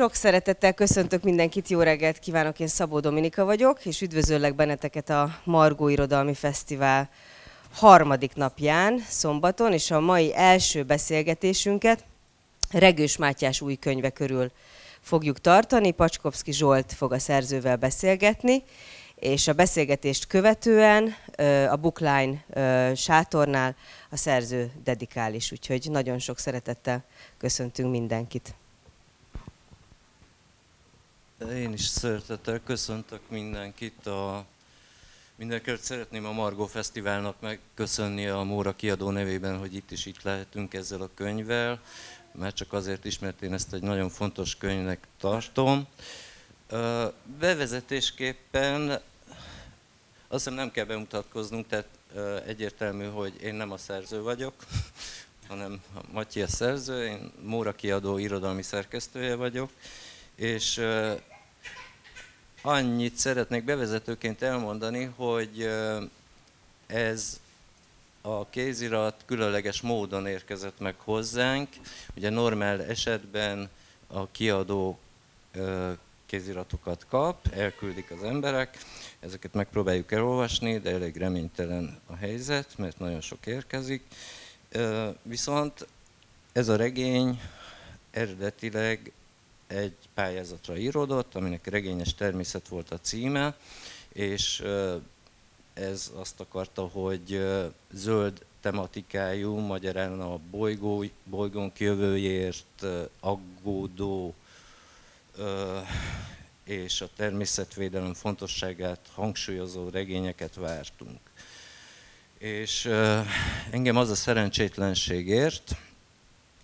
Sok szeretettel köszöntök mindenkit, jó reggelt kívánok, én Szabó Dominika vagyok, és üdvözöllek benneteket a Margó Irodalmi Fesztivál harmadik napján, szombaton, és a mai első beszélgetésünket Regős Mátyás új könyve körül fogjuk tartani. Pacskovszki Zsolt fog a szerzővel beszélgetni, és a beszélgetést követően a Bookline sátornál a szerző dedikál is, úgyhogy nagyon sok szeretettel köszöntünk mindenkit. Én is szeretettel köszöntök mindenkit. A, mindenkit szeretném a Margó Fesztiválnak megköszönni a Móra kiadó nevében, hogy itt is itt lehetünk ezzel a könyvvel, mert csak azért is, mert én ezt egy nagyon fontos könyvnek tartom. Bevezetésképpen azt hiszem nem kell bemutatkoznunk, tehát egyértelmű, hogy én nem a szerző vagyok, hanem Matyi a szerző, én Móra kiadó irodalmi szerkesztője vagyok, és annyit szeretnék bevezetőként elmondani, hogy ez a kézirat különleges módon érkezett meg hozzánk. Ugye normál esetben a kiadó kéziratokat kap, elküldik az emberek, ezeket megpróbáljuk elolvasni, de elég reménytelen a helyzet, mert nagyon sok érkezik. Viszont ez a regény eredetileg egy pályázatra íródott, aminek regényes természet volt a címe, és ez azt akarta, hogy zöld tematikájú, magyarán a bolygó, bolygónk jövőjért aggódó és a természetvédelem fontosságát hangsúlyozó regényeket vártunk. És engem az a szerencsétlenségért,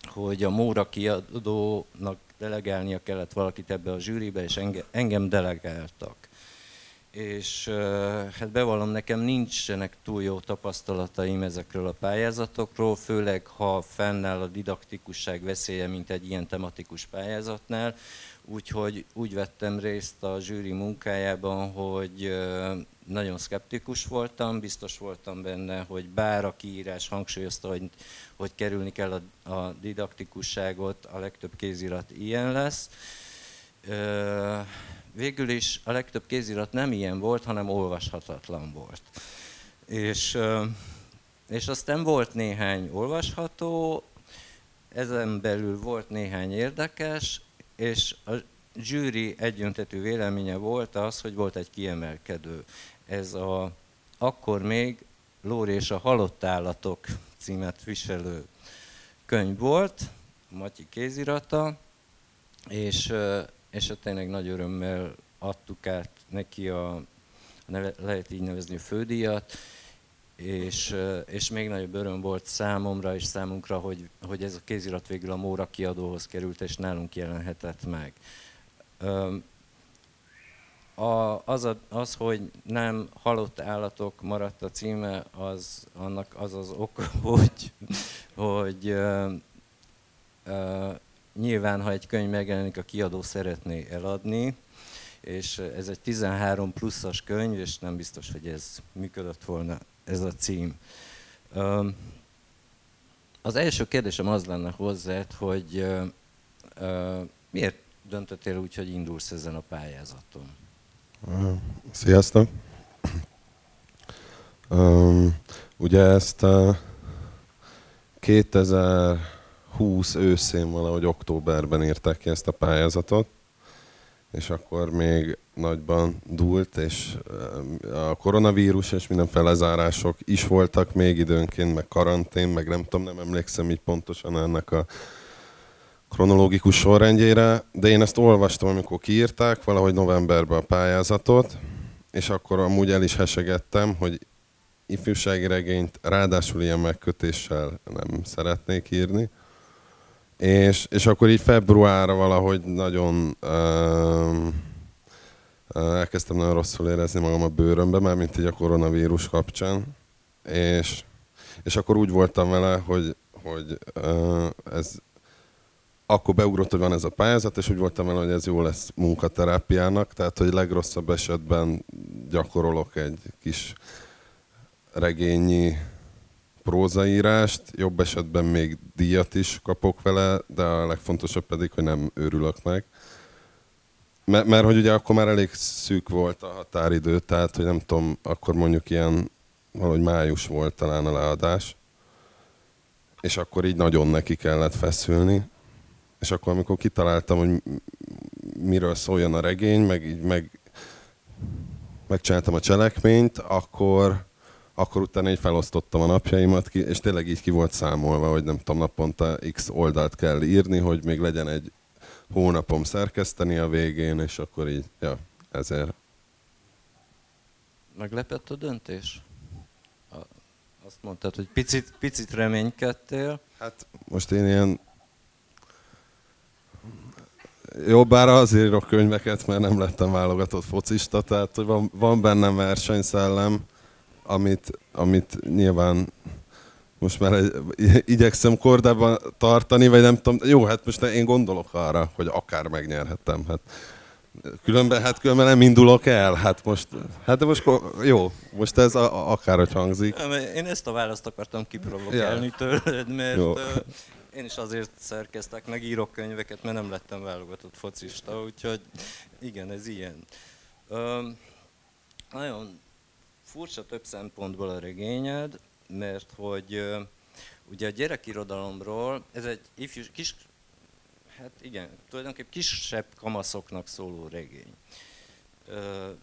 hogy a Móra kiadónak delegálnia kellett valakit ebbe a zsűribe, és engem delegáltak. És hát bevallom, nekem nincsenek túl jó tapasztalataim ezekről a pályázatokról, főleg ha fennáll a didaktikusság veszélye, mint egy ilyen tematikus pályázatnál. Úgyhogy úgy vettem részt a zsűri munkájában, hogy nagyon szkeptikus voltam, biztos voltam benne, hogy bár a kiírás hangsúlyozta, hogy, hogy kerülni kell a, a didaktikusságot, a legtöbb kézirat ilyen lesz. Végül is a legtöbb kézirat nem ilyen volt, hanem olvashatatlan volt. És, és aztán volt néhány olvasható, ezen belül volt néhány érdekes, és a zsűri egyöntetű véleménye volt az, hogy volt egy kiemelkedő. Ez a akkor még Lóri és a halott állatok címet viselő könyv volt, Matyi kézirata, és, és tényleg nagy örömmel adtuk át neki a, lehet így nevezni, a fődíjat, és, és még nagyobb öröm volt számomra és számunkra, hogy, hogy ez a kézirat végül a Móra kiadóhoz került, és nálunk jelenhetett meg. A, az, a, az, hogy nem halott állatok maradt a címe, az, annak az az ok, hogy, hogy uh, uh, nyilván, ha egy könyv megjelenik, a kiadó szeretné eladni, és ez egy 13 pluszas könyv, és nem biztos, hogy ez működött volna, ez a cím. Az első kérdésem az lenne hozzád, hogy miért döntöttél úgy, hogy indulsz ezen a pályázaton? Sziasztok! Um, ugye ezt a 2020 őszén valahogy októberben írták ki ezt a pályázatot, és akkor még nagyban dúlt, és a koronavírus és minden lezárások is voltak még időnként, meg karantén, meg nem tudom, nem emlékszem így pontosan ennek a kronológikus sorrendjére, de én ezt olvastam, amikor kiírták valahogy novemberben a pályázatot, és akkor amúgy el is hesegettem, hogy ifjúsági regényt ráadásul ilyen megkötéssel nem szeretnék írni. És, és akkor így februárra valahogy nagyon uh, elkezdtem nagyon rosszul érezni magam a bőrömbe, már mint így a koronavírus kapcsán. És, és akkor úgy voltam vele, hogy, hogy uh, ez akkor beugrott, hogy van ez a pályázat, és úgy voltam vele, hogy ez jó lesz munkaterápiának, tehát hogy legrosszabb esetben gyakorolok egy kis regényi prózaírást, jobb esetben még díjat is kapok vele, de a legfontosabb pedig, hogy nem őrülök meg. Mert, mert hogy ugye akkor már elég szűk volt a határidő, tehát hogy nem tudom, akkor mondjuk ilyen valahogy május volt talán a leadás, és akkor így nagyon neki kellett feszülni. És akkor, amikor kitaláltam, hogy miről szóljon a regény, meg így meg, megcsináltam a cselekményt, akkor, akkor utána így felosztottam a napjaimat, ki, és tényleg így ki volt számolva, hogy nem tudom, naponta x oldalt kell írni, hogy még legyen egy hónapom szerkeszteni a végén, és akkor így, ja, ezért. Meglepett a döntés? Azt mondtad, hogy picit, picit reménykedtél. Hát most én ilyen jó, bár azért írok könyveket, mert nem lettem válogatott focista, tehát hogy van, van bennem versenyszellem, amit, amit nyilván most már egy, igyekszem kordában tartani, vagy nem tudom, jó, hát most én gondolok arra, hogy akár megnyerhettem. Hát különben, hát különben nem indulok el, hát most, hát de most jó, most ez a, akár hogy hangzik. Én ezt a választ akartam kiprovokálni ja. tőled, mert jó. én is azért szerkeztek, meg írok könyveket, mert nem lettem válogatott focista, úgyhogy igen, ez ilyen. Ö, nagyon furcsa több szempontból a regényed, mert hogy ugye a gyerekirodalomról, ez egy ifjú, kis, hát igen, tulajdonképpen kisebb kamaszoknak szóló regény.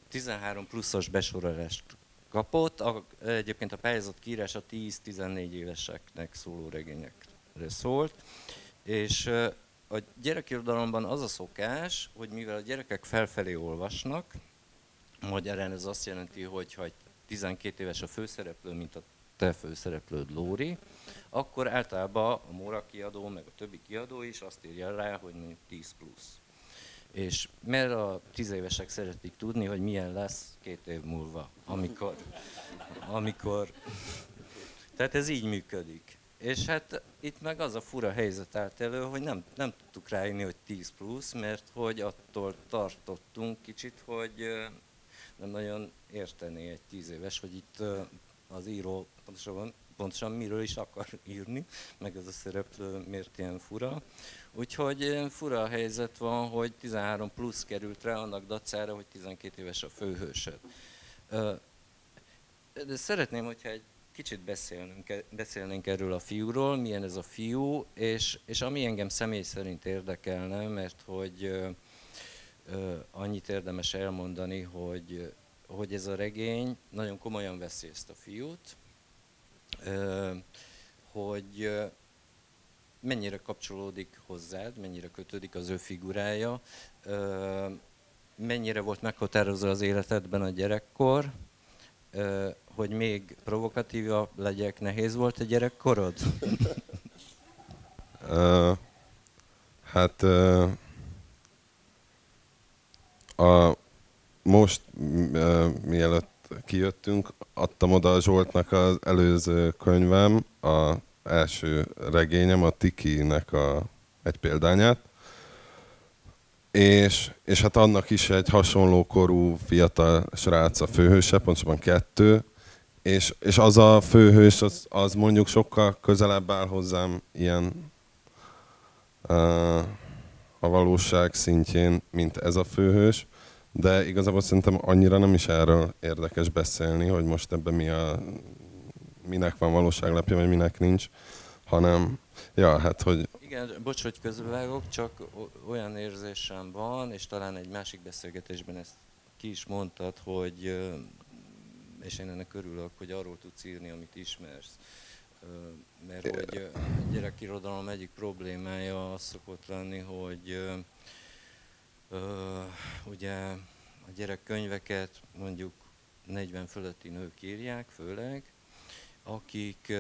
13 pluszos besorolást kapott, egyébként a pályázat kiírása 10-14 éveseknek szóló regényekre szólt, és a gyerekirodalomban az a szokás, hogy mivel a gyerekek felfelé olvasnak, magyarán ez azt jelenti, hogy ha egy 12 éves a főszereplő, mint a te főszereplőd Lóri, akkor általában a Móra kiadó, meg a többi kiadó is azt írja rá, hogy mondjuk 10 plusz. És mert a tíz évesek szeretik tudni, hogy milyen lesz két év múlva, amikor, amikor tehát ez így működik. És hát itt meg az a fura helyzet állt elő, hogy nem, nem tudtuk ráírni, hogy 10 plusz, mert hogy attól tartottunk kicsit, hogy nem nagyon értené egy tíz éves, hogy itt az író pontosabban, pontosan miről is akar írni, meg ez a szereplő miért ilyen fura. Úgyhogy fura a helyzet van, hogy 13 plusz került rá annak dacára, hogy 12 éves a főhősöd. De szeretném, hogyha egy kicsit beszélnünk, beszélnénk erről a fiúról, milyen ez a fiú, és, és ami engem személy szerint érdekelne, mert hogy annyit érdemes elmondani, hogy, hogy ez a regény nagyon komolyan veszi ezt a fiút, hogy mennyire kapcsolódik hozzád, mennyire kötődik az ő figurája, mennyire volt meghatározó az életedben a gyerekkor, hogy még provokatívabb legyek, nehéz volt a gyerekkorod? uh, hát uh, a, most mielőtt kijöttünk, adtam oda a Zsoltnak az előző könyvem, a első regényem, a Tiki-nek a, egy példányát, és, és hát annak is egy hasonló korú fiatal srác a főhőse, pontosabban kettő, és, és az a főhős, az, az mondjuk sokkal közelebb áll hozzám ilyen uh, a valóság szintjén, mint ez a főhős de igazából szerintem annyira nem is erről érdekes beszélni, hogy most ebben mi a, minek van valóságlapja, vagy minek nincs, hanem, ja, hát, hogy... Igen, bocs, hogy közbevágok, csak olyan érzésem van, és talán egy másik beszélgetésben ezt ki is mondtad, hogy, és én ennek örülök, hogy arról tudsz írni, amit ismersz. Mert hogy a gyerekirodalom egyik problémája az szokott lenni, hogy ugye a gyerekkönyveket mondjuk 40 fölötti nők írják, főleg, akik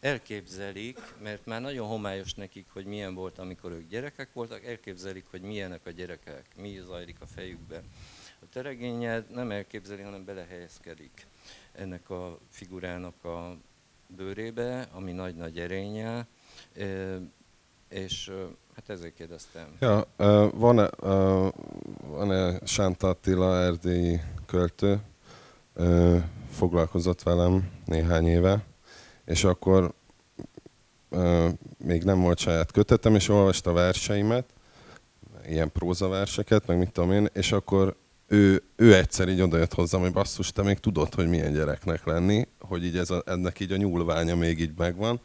elképzelik, mert már nagyon homályos nekik, hogy milyen volt, amikor ők gyerekek voltak, elképzelik, hogy milyenek a gyerekek, mi zajlik a fejükbe. A teregényed nem elképzeli, hanem belehelyezkedik ennek a figurának a bőrébe, ami nagy-nagy erénye, és Hát ezért kérdeztem. Ja, van-e, van-e Sánta Attila erdélyi költő, foglalkozott velem néhány éve, és akkor még nem volt saját kötetem, és olvasta verseimet, ilyen prózaverseket, meg mit tudom én, és akkor ő, ő egyszer így odajött hozzám, hogy basszus, te még tudod, hogy milyen gyereknek lenni, hogy így ez a, ennek így a nyúlványa még így megvan.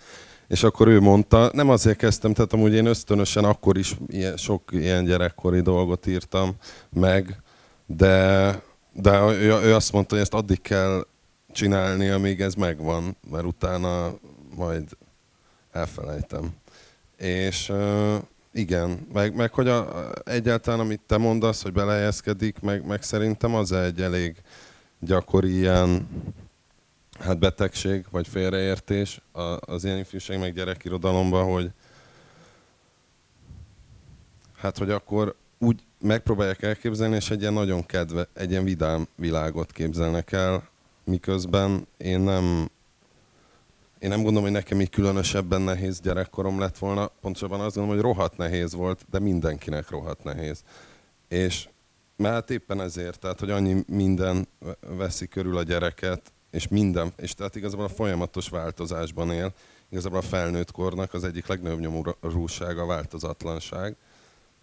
És akkor ő mondta, nem azért kezdtem, tehát amúgy én ösztönösen akkor is ilyen, sok ilyen gyerekkori dolgot írtam meg, de, de ő, ő azt mondta, hogy ezt addig kell csinálni, amíg ez megvan, mert utána majd elfelejtem. És igen, meg, meg hogy a, egyáltalán amit te mondasz, hogy belehelyezkedik, meg, meg szerintem az egy elég gyakori ilyen hát betegség, vagy félreértés az ilyen ifjúság meg gyerekirodalomban, hogy hát, hogy akkor úgy megpróbálják elképzelni, és egy ilyen nagyon kedve, egy ilyen vidám világot képzelnek el, miközben én nem, én nem gondolom, hogy nekem így különösebben nehéz gyerekkorom lett volna, pontosabban azt gondolom, hogy rohadt nehéz volt, de mindenkinek rohadt nehéz. És mert éppen ezért, tehát, hogy annyi minden veszi körül a gyereket, és minden, és tehát igazából a folyamatos változásban él, igazából a felnőtt kornak az egyik legnagyobb nyomorúsága a változatlanság,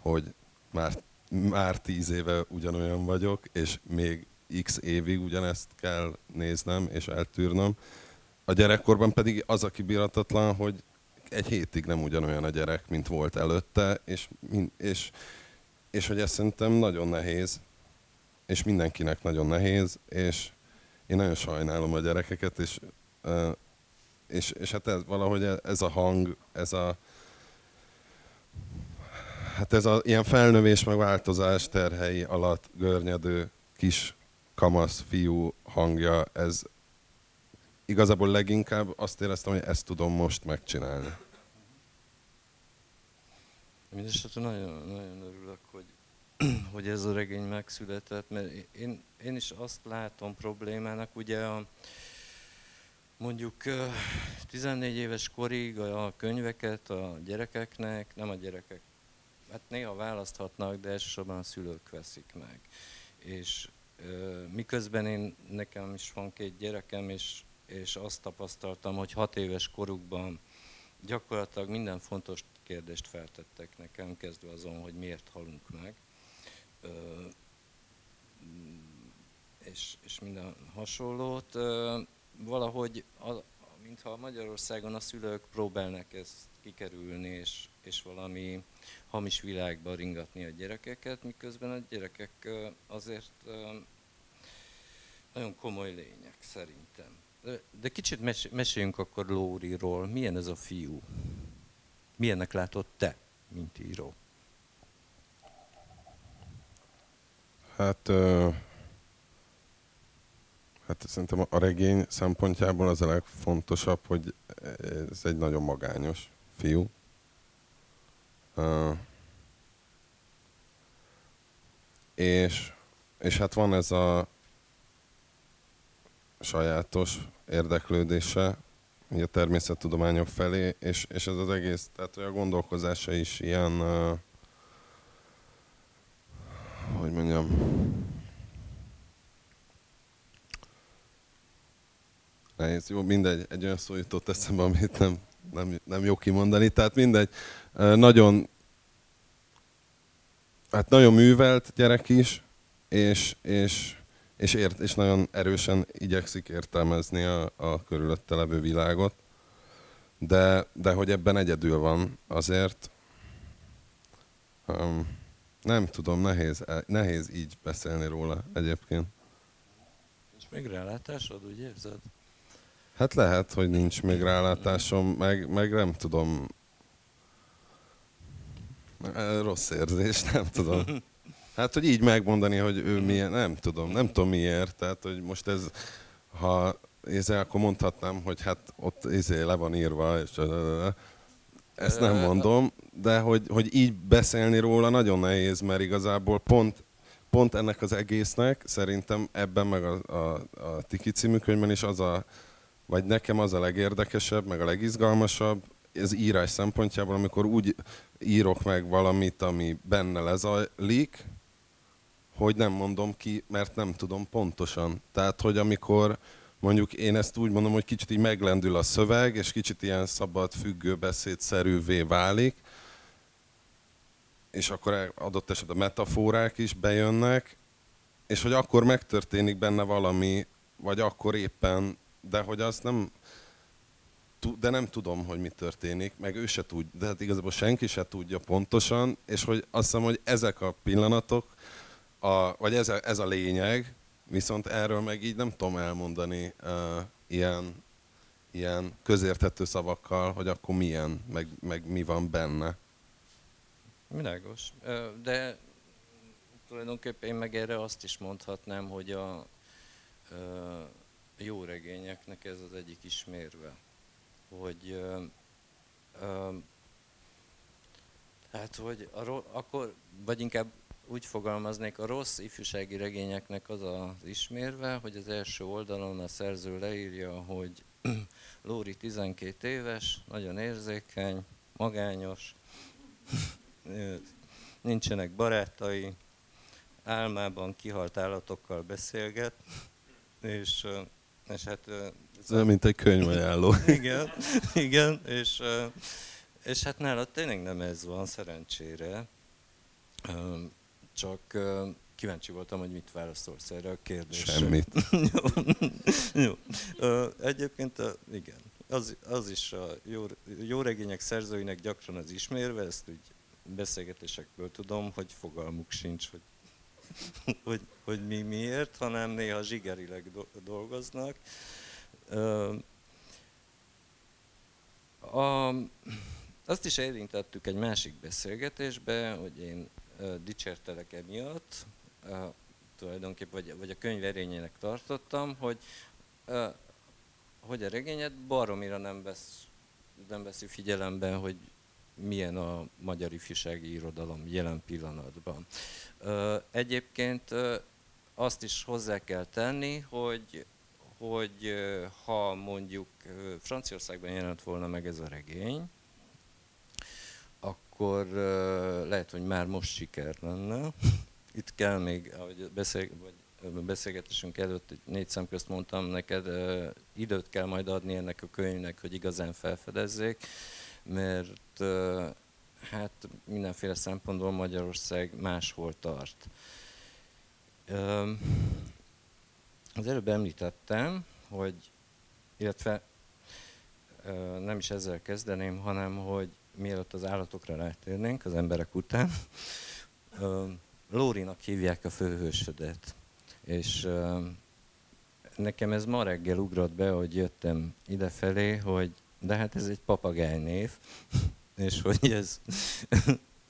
hogy már, már tíz éve ugyanolyan vagyok, és még x évig ugyanezt kell néznem és eltűrnöm. A gyerekkorban pedig az a kibíratatlan, hogy egy hétig nem ugyanolyan a gyerek, mint volt előtte, és, és, és hogy ez szerintem nagyon nehéz, és mindenkinek nagyon nehéz, és én nagyon sajnálom a gyerekeket, és, és, és hát ez, valahogy ez a hang, ez a, hát ez a ilyen felnövés meg változás terhei alatt görnyedő kis kamasz fiú hangja, ez igazából leginkább azt éreztem, hogy ezt tudom most megcsinálni. Mindenesetre nagyon, nagyon örülök, hogy, hogy ez a regény megszületett, mert én, én is azt látom problémának, ugye a, mondjuk 14 éves korig a könyveket a gyerekeknek, nem a gyerekek, hát néha választhatnak, de elsősorban a szülők veszik meg. És miközben én, nekem is van két gyerekem, és, és azt tapasztaltam, hogy hat éves korukban gyakorlatilag minden fontos kérdést feltettek nekem, kezdve azon, hogy miért halunk meg, és, és minden hasonlót. Valahogy, a, mintha Magyarországon a szülők próbálnak ezt kikerülni, és, és valami hamis világba ringatni a gyerekeket, miközben a gyerekek azért nagyon komoly lények szerintem. De, kicsit mes, meséljünk akkor Lóriról. Milyen ez a fiú? Milyennek látod te, mint író? Hát, uh, hát szerintem a regény szempontjából az a legfontosabb, hogy ez egy nagyon magányos fiú. Uh, és, és hát van ez a sajátos érdeklődése a természettudományok felé, és, és ez az egész, tehát a gondolkozása is ilyen, uh, hogy mondjam, nehéz, jó, mindegy, egy olyan szó jutott eszembe, amit nem, nem, nem jó kimondani, tehát mindegy, uh, nagyon, hát nagyon művelt gyerek is, és, és és, ért, és nagyon erősen igyekszik értelmezni a, a körülötte levő világot, de, de hogy ebben egyedül van, azért um, nem tudom, nehéz, nehéz így beszélni róla egyébként. Nincs még rálátásod, úgy érzed? Hát lehet, hogy nincs még rálátásom, meg, meg nem tudom. Rossz érzés, nem tudom. Hát, hogy így megmondani, hogy ő milyen, nem tudom, nem tudom miért. Tehát, hogy most ez, ha ezzel akkor mondhatnám, hogy hát ott izé le van írva, és ezt nem mondom, de hogy, hogy így beszélni róla nagyon nehéz, mert igazából pont, pont ennek az egésznek szerintem ebben meg a, a, a Tiki című könyvben is az a, vagy nekem az a legérdekesebb, meg a legizgalmasabb, ez írás szempontjából, amikor úgy írok meg valamit, ami benne lezajlik, hogy nem mondom ki, mert nem tudom pontosan. Tehát, hogy amikor mondjuk én ezt úgy mondom, hogy kicsit így meglendül a szöveg, és kicsit ilyen szabad, függő beszédszerűvé válik, és akkor adott esetben a metaforák is bejönnek, és hogy akkor megtörténik benne valami, vagy akkor éppen, de hogy azt nem, de nem tudom, hogy mi történik, meg ő se tud, de hát igazából senki se tudja pontosan, és hogy azt hiszem, hogy ezek a pillanatok, a, vagy ez a, ez a lényeg, viszont erről meg így nem tudom elmondani uh, ilyen, ilyen közérthető szavakkal, hogy akkor milyen, meg, meg mi van benne. Világos. De tulajdonképpen én meg erre azt is mondhatnám, hogy a jó regényeknek ez az egyik ismérve, hogy hát, hogy a, akkor, vagy inkább úgy fogalmaznék, a rossz ifjúsági regényeknek az az ismérve, hogy az első oldalon a szerző leírja, hogy Lóri 12 éves, nagyon érzékeny, magányos, nincsenek barátai, álmában kihalt állatokkal beszélget, és, és hát... Ez olyan, mint egy könyvajánló. igen, igen, és, és hát nála tényleg nem ez van, szerencsére. Csak kíváncsi voltam, hogy mit válaszolsz erre a kérdésre. Semmit. jó. jó. Egyébként igen, az, az is a jó, jó regények szerzőinek gyakran az ismérve, ezt úgy beszélgetésekből tudom, hogy fogalmuk sincs, hogy, hogy, hogy mi miért, hanem néha zsigerileg dolgoznak. A, azt is érintettük egy másik beszélgetésbe, hogy én dicsértelek emiatt, tulajdonképpen, vagy, vagy a könyv erényének tartottam, hogy, hogy a regényet baromira nem vesz, nem veszi figyelembe, hogy milyen a magyar ifjúsági irodalom jelen pillanatban. Egyébként azt is hozzá kell tenni, hogy, hogy ha mondjuk Franciaországban jelent volna meg ez a regény, akkor lehet, hogy már most siker lenne. Itt kell még, ahogy beszél, vagy beszélgetésünk előtt négy szem közt mondtam neked, időt kell majd adni ennek a könyvnek, hogy igazán felfedezzék mert hát mindenféle szempontból Magyarország máshol tart. Az előbb említettem, hogy, illetve nem is ezzel kezdeném, hanem hogy mielőtt az állatokra rátérnénk, az emberek után, Lórinak hívják a főhősödet. És nekem ez ma reggel ugrott be, hogy jöttem idefelé, hogy de hát ez egy papagájnév, és hogy ez,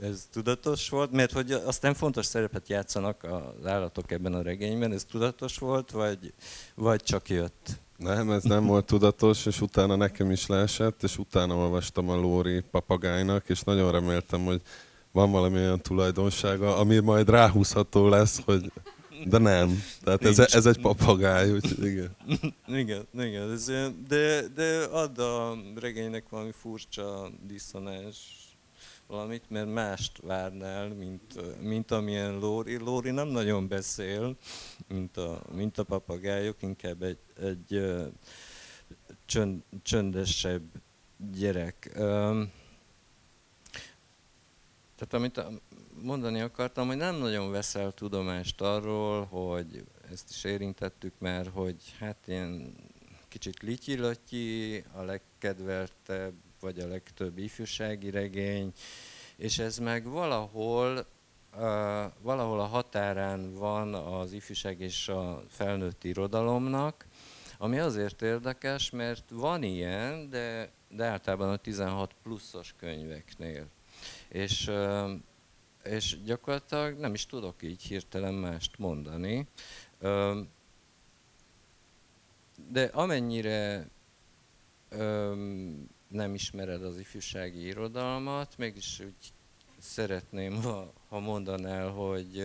ez tudatos volt, mert hogy aztán fontos szerepet játszanak az állatok ebben a regényben, ez tudatos volt, vagy, vagy csak jött? Nem, ez nem volt tudatos, és utána nekem is leesett, és utána olvastam a Lóri papagájnak, és nagyon reméltem, hogy van valami olyan tulajdonsága, ami majd ráhúzható lesz, hogy de nem. Tehát ez, ez egy papagáj, úgyhogy igen. igen, igen. Ez, de, de ad a regénynek valami furcsa diszonás valamit, mert mást várnál, mint, mint amilyen Lóri. Lóri nem nagyon beszél, mint a, mint a papagájok, inkább egy, egy csönd, csöndesebb gyerek. Tehát amit mondani akartam, hogy nem nagyon veszel tudomást arról, hogy ezt is érintettük már, hogy hát ilyen kicsit lityi a legkedveltebb, vagy a legtöbb ifjúsági regény, és ez meg valahol, valahol a határán van az ifjúság és a felnőtt irodalomnak, ami azért érdekes, mert van ilyen, de, de általában a 16 pluszos könyveknél. És és gyakorlatilag nem is tudok így hirtelen mást mondani. De amennyire nem ismered az ifjúsági irodalmat, mégis úgy szeretném, ha, ha mondanál, hogy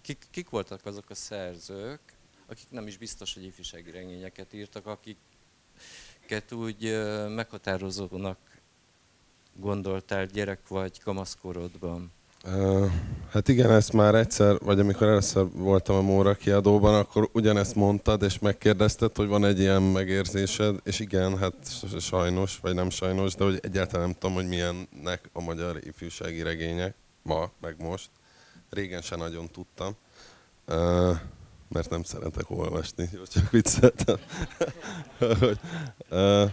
kik, kik voltak azok a szerzők, akik nem is biztos, hogy ifjúsági regényeket írtak, akiket úgy meghatározónak gondoltál gyerek vagy kamaszkorodban? Hát igen, ezt már egyszer, vagy amikor először voltam a Móra kiadóban, akkor ugyanezt mondtad, és megkérdezted, hogy van egy ilyen megérzésed, és igen, hát sajnos, vagy nem sajnos, de hogy egyáltalán nem tudom, hogy milyennek a magyar ifjúsági regények, ma, meg most. Régen sem nagyon tudtam, mert nem szeretek olvasni, csak vicceltem. uh,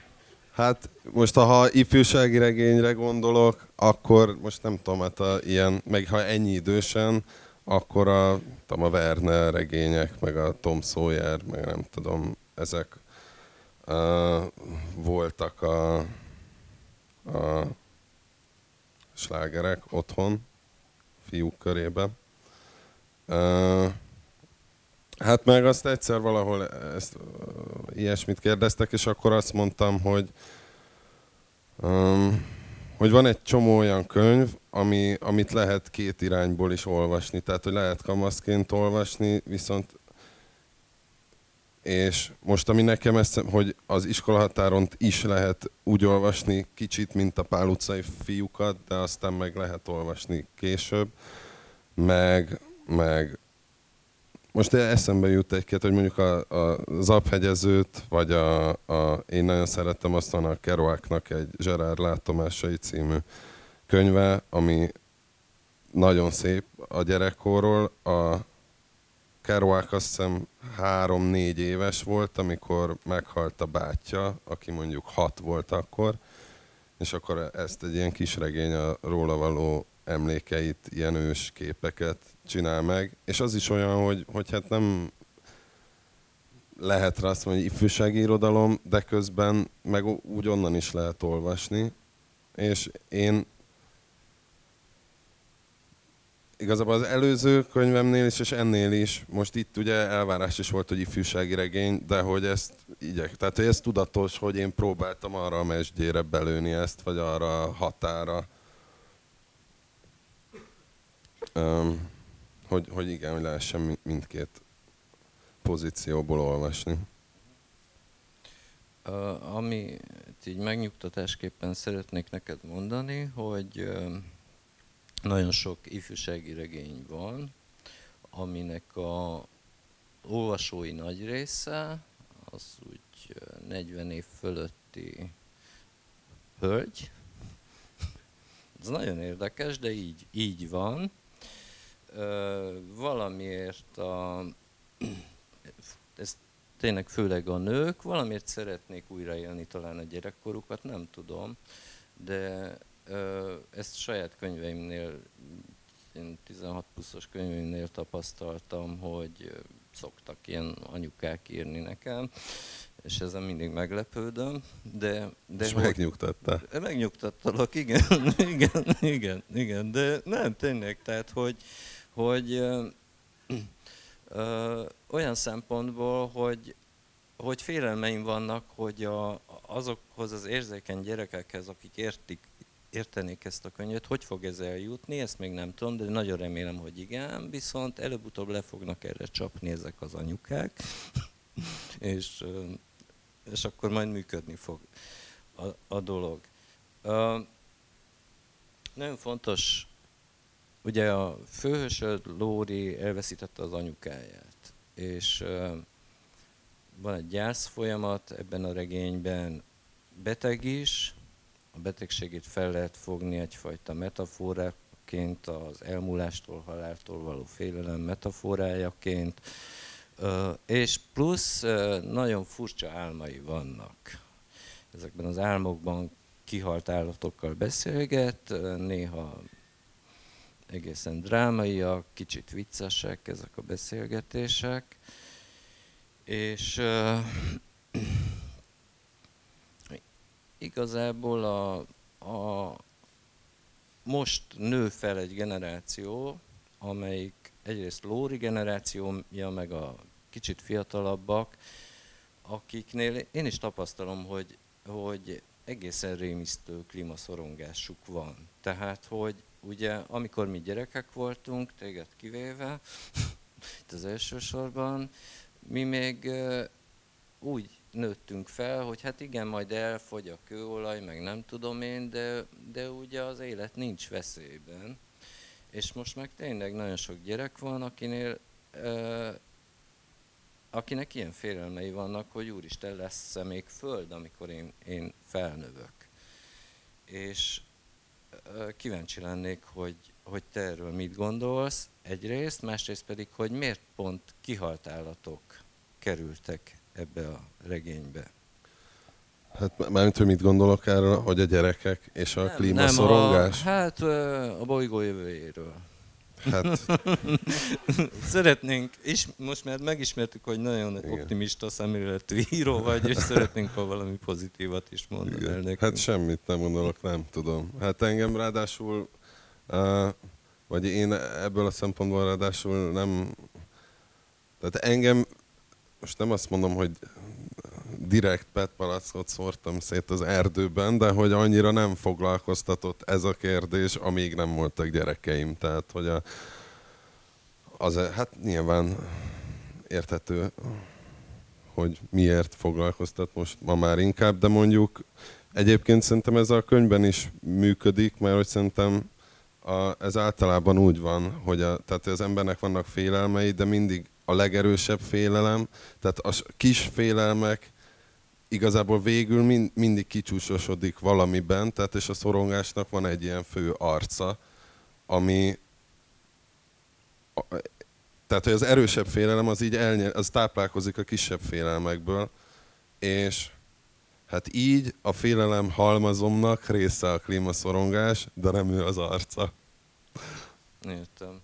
Hát most ha ifjúsági regényre gondolok, akkor most nem tudom, hát a, ilyen, meg ha ennyi idősen, akkor a, tudom, a Verne regények, meg a Tom Sawyer, meg nem tudom, ezek uh, voltak a, a slágerek otthon, fiúk körében. Uh, hát meg azt egyszer valahol ezt, ilyesmit kérdeztek, és akkor azt mondtam, hogy um, hogy van egy csomó olyan könyv, ami, amit lehet két irányból is olvasni. Tehát, hogy lehet kamaszként olvasni, viszont és most ami nekem ezt, hogy az iskolahatáron is lehet úgy olvasni kicsit, mint a Pál utcai fiúkat, de aztán meg lehet olvasni később, meg, meg most eszembe jut egy-két, hogy mondjuk a, a Zaphegyezőt, vagy a, a, én nagyon szerettem azt a Kerouacnak egy Gerard látomásai című könyve, ami nagyon szép a gyerekkorról. A Kerouac azt hiszem három-négy éves volt, amikor meghalt a bátyja, aki mondjuk hat volt akkor, és akkor ezt egy ilyen kis regény a róla való emlékeit, ilyen ős képeket csinál meg, és az is olyan, hogy, hogy hát nem lehet rá azt mondani, hogy ifjúsági irodalom, de közben meg úgy onnan is lehet olvasni, és én igazából az előző könyvemnél is, és ennél is, most itt ugye elvárás is volt, hogy ifjúsági regény, de hogy ezt igyek, tehát hogy ez tudatos, hogy én próbáltam arra a mesdjére belőni ezt, vagy arra a határa. Um, hogy, hogy igen, hogy lehessen mindkét pozícióból olvasni. Uh, ami így megnyugtatásképpen szeretnék neked mondani, hogy uh, nagyon sok ifjúsági regény van, aminek a olvasói nagy része az úgy 40 év fölötti hölgy. Ez nagyon érdekes, de így, így van valamiért a, ez tényleg főleg a nők, valamiért szeretnék újraélni talán a gyerekkorukat, nem tudom, de ezt saját könyveimnél, én 16 pluszos könyveimnél tapasztaltam, hogy szoktak ilyen anyukák írni nekem, és ezen mindig meglepődöm, de... de és hogy, megnyugtatta. Megnyugtattalak, igen, igen, igen, igen, de nem, tényleg, tehát, hogy, hogy ö, ö, olyan szempontból, hogy, hogy félelmeim vannak, hogy a, azokhoz az érzékeny gyerekekhez, akik értik, értenék ezt a könyvet, hogy fog ez eljutni, ezt még nem tudom, de nagyon remélem, hogy igen, viszont előbb-utóbb le fognak erre csapni ezek az anyukák, és, és akkor majd működni fog a, a dolog. Nagyon fontos Ugye a főhősöd, Lóri elveszítette az anyukáját, és van egy gyász folyamat ebben a regényben, beteg is, a betegségét fel lehet fogni egyfajta metaforaként, az elmúlástól, haláltól való félelem metaforájaként, és plusz nagyon furcsa álmai vannak. Ezekben az álmokban kihalt állatokkal beszélget, néha egészen drámaiak, kicsit viccesek ezek a beszélgetések, és uh, igazából a, a most nő fel egy generáció, amelyik egyrészt Lóri generációja, meg a kicsit fiatalabbak, akiknél én is tapasztalom, hogy, hogy egészen rémisztő klímaszorongásuk van. Tehát, hogy ugye amikor mi gyerekek voltunk, téged kivéve, itt az elsősorban, mi még úgy nőttünk fel, hogy hát igen, majd elfogy a kőolaj, meg nem tudom én, de, de ugye az élet nincs veszélyben. és most meg tényleg nagyon sok gyerek van, akinél, ö, akinek ilyen félelmei vannak, hogy úristen lesz-e még föld, amikor én, én felnövök. És kíváncsi lennék, hogy, hogy te erről mit gondolsz egyrészt, másrészt pedig, hogy miért pont kihalt állatok kerültek ebbe a regénybe. Hát mármint, hogy mit gondolok erről, hogy a gyerekek és a klímaszorongás? Nem, a, hát a bolygó jövőjéről. Hát, Szeretnénk, és most már megismertük, hogy nagyon Igen. optimista szemléletű író vagy, és szeretnénk, ha valami pozitívat is mondani el nekünk. hát semmit nem gondolok, nem tudom. Hát engem ráadásul, uh, vagy én ebből a szempontból ráadásul nem, tehát engem, most nem azt mondom, hogy direkt PET palackot szórtam szét az erdőben, de hogy annyira nem foglalkoztatott ez a kérdés, amíg nem voltak gyerekeim. Tehát, hogy a, az, hát nyilván érthető, hogy miért foglalkoztat most ma már inkább, de mondjuk egyébként szerintem ez a könyvben is működik, mert hogy szerintem a, ez általában úgy van, hogy a, tehát az embernek vannak félelmei, de mindig a legerősebb félelem, tehát a kis félelmek igazából végül mind, mindig kicsúsosodik valamiben, tehát és a szorongásnak van egy ilyen fő arca, ami a- tehát, hogy az erősebb félelem az így elnyer, az táplálkozik a kisebb félelmekből, és hát így a félelem halmazomnak része a klímaszorongás, de nem ő az arca. Értem.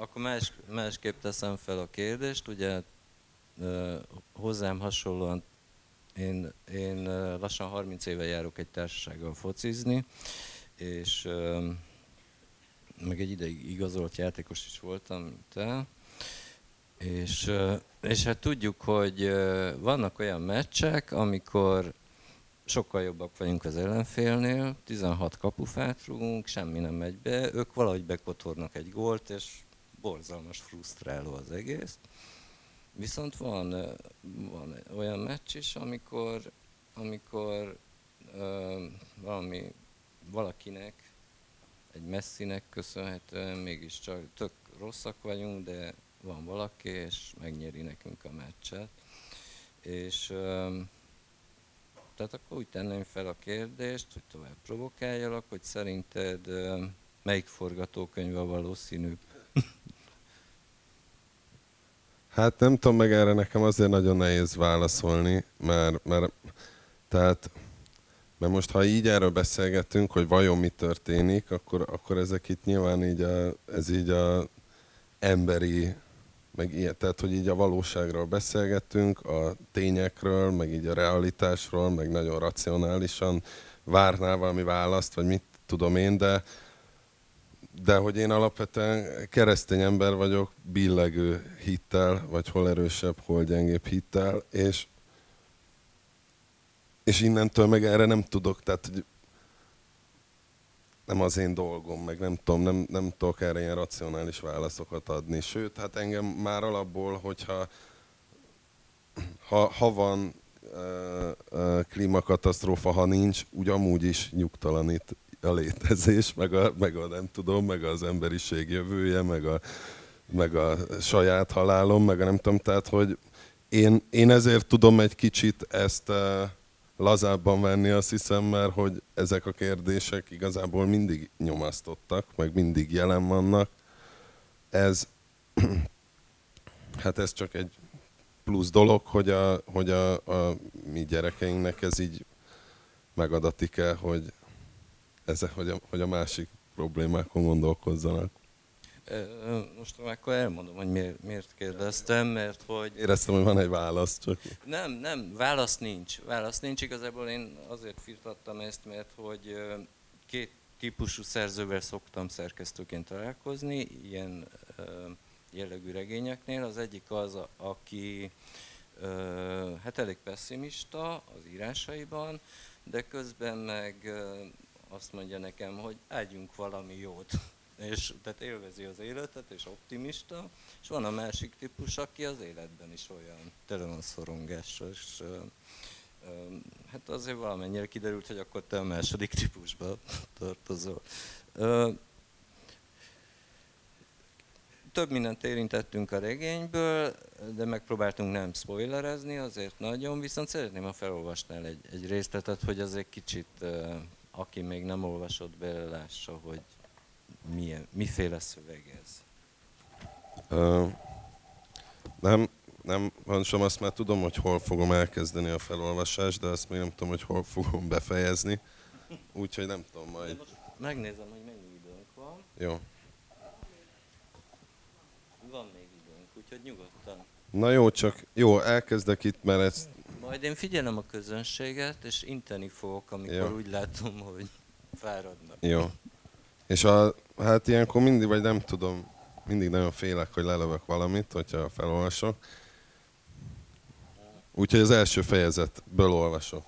Akkor más, másképp teszem fel a kérdést, ugye hozzám hasonlóan én, én lassan 30 éve járok egy társasággal focizni, és meg egy ideig igazolt játékos is voltam, mint te, és, és hát tudjuk, hogy vannak olyan meccsek, amikor sokkal jobbak vagyunk az ellenfélnél, 16 kapufát rúgunk, semmi nem megy be, ők valahogy bekotornak egy gólt, és borzalmas, frusztráló az egész. Viszont van, van olyan meccs is, amikor, amikor ö, valami, valakinek, egy messzinek köszönhetően mégiscsak tök rosszak vagyunk, de van valaki, és megnyeri nekünk a meccset. És ö, tehát akkor úgy tenném fel a kérdést, hogy tovább provokáljalak, hogy szerinted ö, melyik forgatókönyv a valószínűbb? Hát nem tudom, meg erre nekem azért nagyon nehéz válaszolni, mert, mert tehát mert most ha így erről beszélgetünk, hogy vajon mi történik, akkor, akkor ezek itt nyilván így a, ez így a emberi, meg ilyen, tehát hogy így a valóságról beszélgetünk, a tényekről, meg így a realitásról, meg nagyon racionálisan várnál valami választ, vagy mit tudom én, de, de hogy én alapvetően keresztény ember vagyok, billegő hittel, vagy hol erősebb, hol gyengébb hittel, és, és innentől meg erre nem tudok, tehát hogy nem az én dolgom, meg nem tudom, nem, nem tudok erre ilyen racionális válaszokat adni. Sőt, hát engem már alapból, hogyha ha, ha van ö, ö, klímakatasztrófa, ha nincs, úgy amúgy is nyugtalanít a létezés, meg a, meg a nem tudom, meg az emberiség jövője, meg a, meg a saját halálom, meg a nem tudom, tehát hogy én, én ezért tudom egy kicsit ezt uh, lazábban venni, azt hiszem, mert hogy ezek a kérdések igazából mindig nyomasztottak, meg mindig jelen vannak. Ez, hát ez csak egy plusz dolog, hogy a, hogy a, a mi gyerekeinknek ez így megadatik el, hogy, ez, hogy, a, hogy a másik problémákon gondolkozzanak. Most akkor elmondom, hogy miért, miért kérdeztem, mert hogy Éreztem, hogy van egy válasz, csak Nem, nem, válasz nincs. Válasz nincs. Igazából én azért firtattam ezt, mert hogy két típusú szerzővel szoktam szerkesztőként találkozni, ilyen jellegű regényeknél. Az egyik az, aki hát elég pessimista az írásaiban, de közben meg azt mondja nekem, hogy ágyunk valami jót. És tehát élvezi az életet, és optimista, és van a másik típus, aki az életben is olyan tele van szorongással, és hát azért valamennyire kiderült, hogy akkor te a második típusba tartozol. Több mindent érintettünk a regényből, de megpróbáltunk nem spoilerezni, azért nagyon, viszont szeretném, ha felolvasnál egy, egy részletet, hogy egy kicsit, aki még nem olvasott bele, lássa, hogy milyen, miféle szöveg ez. Uh, nem, nem, sem azt már tudom, hogy hol fogom elkezdeni a felolvasást, de azt még nem tudom, hogy hol fogom befejezni. Úgyhogy nem tudom majd. Megnézem, hogy mennyi időnk van. Jó. Van még időnk, úgyhogy nyugodtan. Na jó, csak jó, elkezdek itt, mert ez... Majd én figyelem a közönséget, és inteni fogok, amikor jó. úgy látom, hogy fáradnak. Jó. És a, hát ilyenkor mindig, vagy nem tudom, mindig nagyon félek, hogy lelövök valamit, hogyha felolvasok. Úgyhogy az első fejezetből olvasok.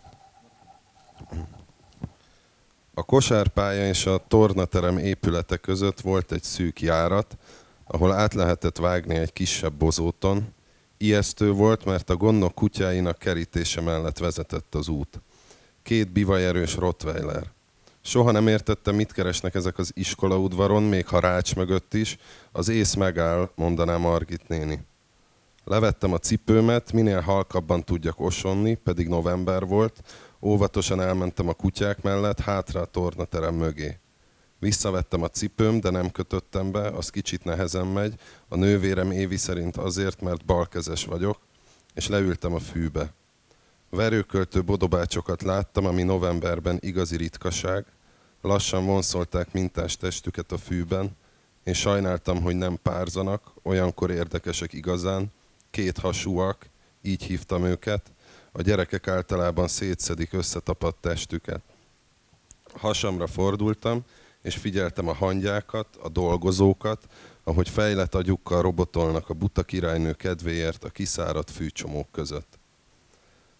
A kosárpálya és a tornaterem épülete között volt egy szűk járat, ahol át lehetett vágni egy kisebb bozóton. Ijesztő volt, mert a gondok kutyáinak kerítése mellett vezetett az út. Két bivajerős rottweiler. Soha nem értettem, mit keresnek ezek az iskolaudvaron, még ha rács mögött is. Az ész megáll, mondaná Margit néni. Levettem a cipőmet, minél halkabban tudjak osonni, pedig november volt. Óvatosan elmentem a kutyák mellett, hátra a tornaterem mögé. Visszavettem a cipőm, de nem kötöttem be, az kicsit nehezen megy. A nővérem Évi szerint azért, mert balkezes vagyok, és leültem a fűbe. Verőköltő bodobácsokat láttam, ami novemberben igazi ritkaság. Lassan vonszolták mintás testüket a fűben. Én sajnáltam, hogy nem párzanak, olyankor érdekesek igazán, két hasúak, így hívtam őket. A gyerekek általában szétszedik összetapadt testüket. Hasamra fordultam, és figyeltem a hangyákat, a dolgozókat, ahogy fejlett agyukkal robotolnak a buta királynő kedvéért a kiszáradt fűcsomók között.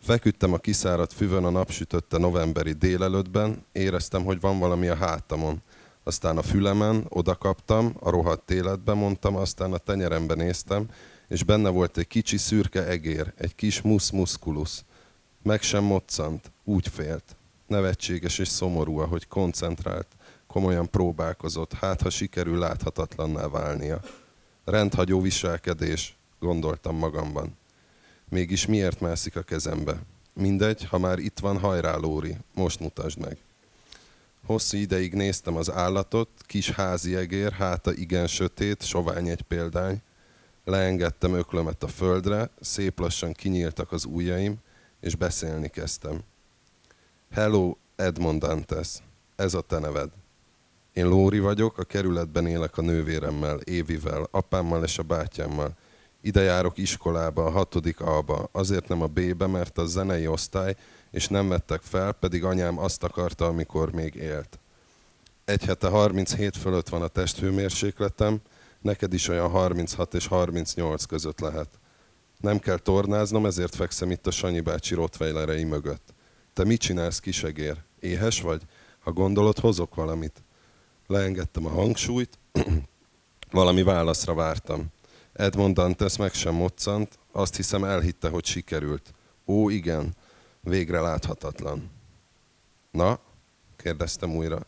Feküdtem a kiszáradt füvön a napsütötte novemberi délelőttben, éreztem, hogy van valami a hátamon. Aztán a fülemen, oda kaptam, a rohadt életbe mondtam, aztán a tenyerembe néztem, és benne volt egy kicsi szürke egér, egy kis musz muszkulusz. Meg sem moccant, úgy félt. Nevetséges és szomorú, ahogy koncentrált, komolyan próbálkozott, hát ha sikerül láthatatlanná válnia. Rendhagyó viselkedés, gondoltam magamban. Mégis miért mászik a kezembe? Mindegy, ha már itt van, hajrá Lóri, most mutasd meg. Hosszú ideig néztem az állatot, kis házi egér, háta igen sötét, sovány egy példány. Leengedtem öklömet a földre, szép lassan kinyíltak az ujjaim, és beszélni kezdtem. Hello, Edmond Dantes, ez a te neved. Én Lóri vagyok, a kerületben élek a nővéremmel, Évivel, apámmal és a bátyámmal. Ide járok iskolába, a hatodik A-ba, azért nem a B-be, mert a zenei osztály, és nem vettek fel, pedig anyám azt akarta, amikor még élt. Egy hete 37 fölött van a testhőmérsékletem, neked is olyan 36 és 38 között lehet. Nem kell tornáznom, ezért fekszem itt a Sanyi bácsi rottweilerei mögött. Te mit csinálsz, kisegér? Éhes vagy? Ha gondolod, hozok valamit. Leengedtem a hangsúlyt, valami válaszra vártam. Edmond Dantes meg sem moccant, azt hiszem elhitte, hogy sikerült. Ó, igen, végre láthatatlan. Na? kérdeztem újra.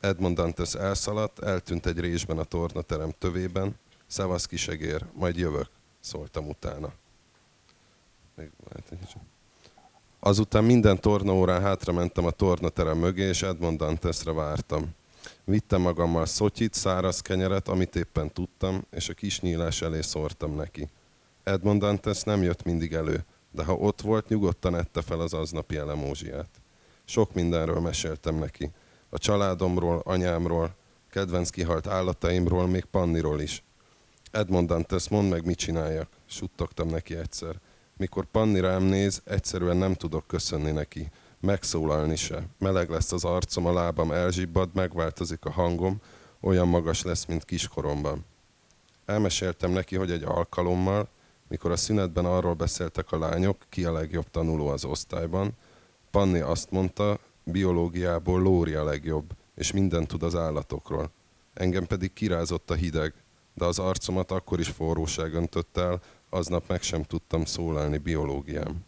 Edmond Dantes elszaladt, eltűnt egy résben a tornaterem tövében. Szevasz kisegér, majd jövök, szóltam utána. Még Azután minden tornaórán hátra mentem a tornaterem mögé, és Edmond Dantesre vártam. Vittem magammal szotyit, száraz kenyeret, amit éppen tudtam, és a kis nyílás elé szórtam neki. Edmond Dantes nem jött mindig elő, de ha ott volt, nyugodtan ette fel az aznapi elemózsiát. Sok mindenről meséltem neki. A családomról, anyámról, kedvenc kihalt állataimról, még Panniról is. Edmond Dantes, mondd meg, mit csináljak, suttogtam neki egyszer. Mikor Panni rám néz, egyszerűen nem tudok köszönni neki megszólalni se. Meleg lesz az arcom, a lábam elzsibbad, megváltozik a hangom, olyan magas lesz, mint kiskoromban. Elmeséltem neki, hogy egy alkalommal, mikor a szünetben arról beszéltek a lányok, ki a legjobb tanuló az osztályban, Panni azt mondta, biológiából Lóri a legjobb, és mindent tud az állatokról. Engem pedig kirázott a hideg, de az arcomat akkor is forróság öntött el, aznap meg sem tudtam szólalni biológiám.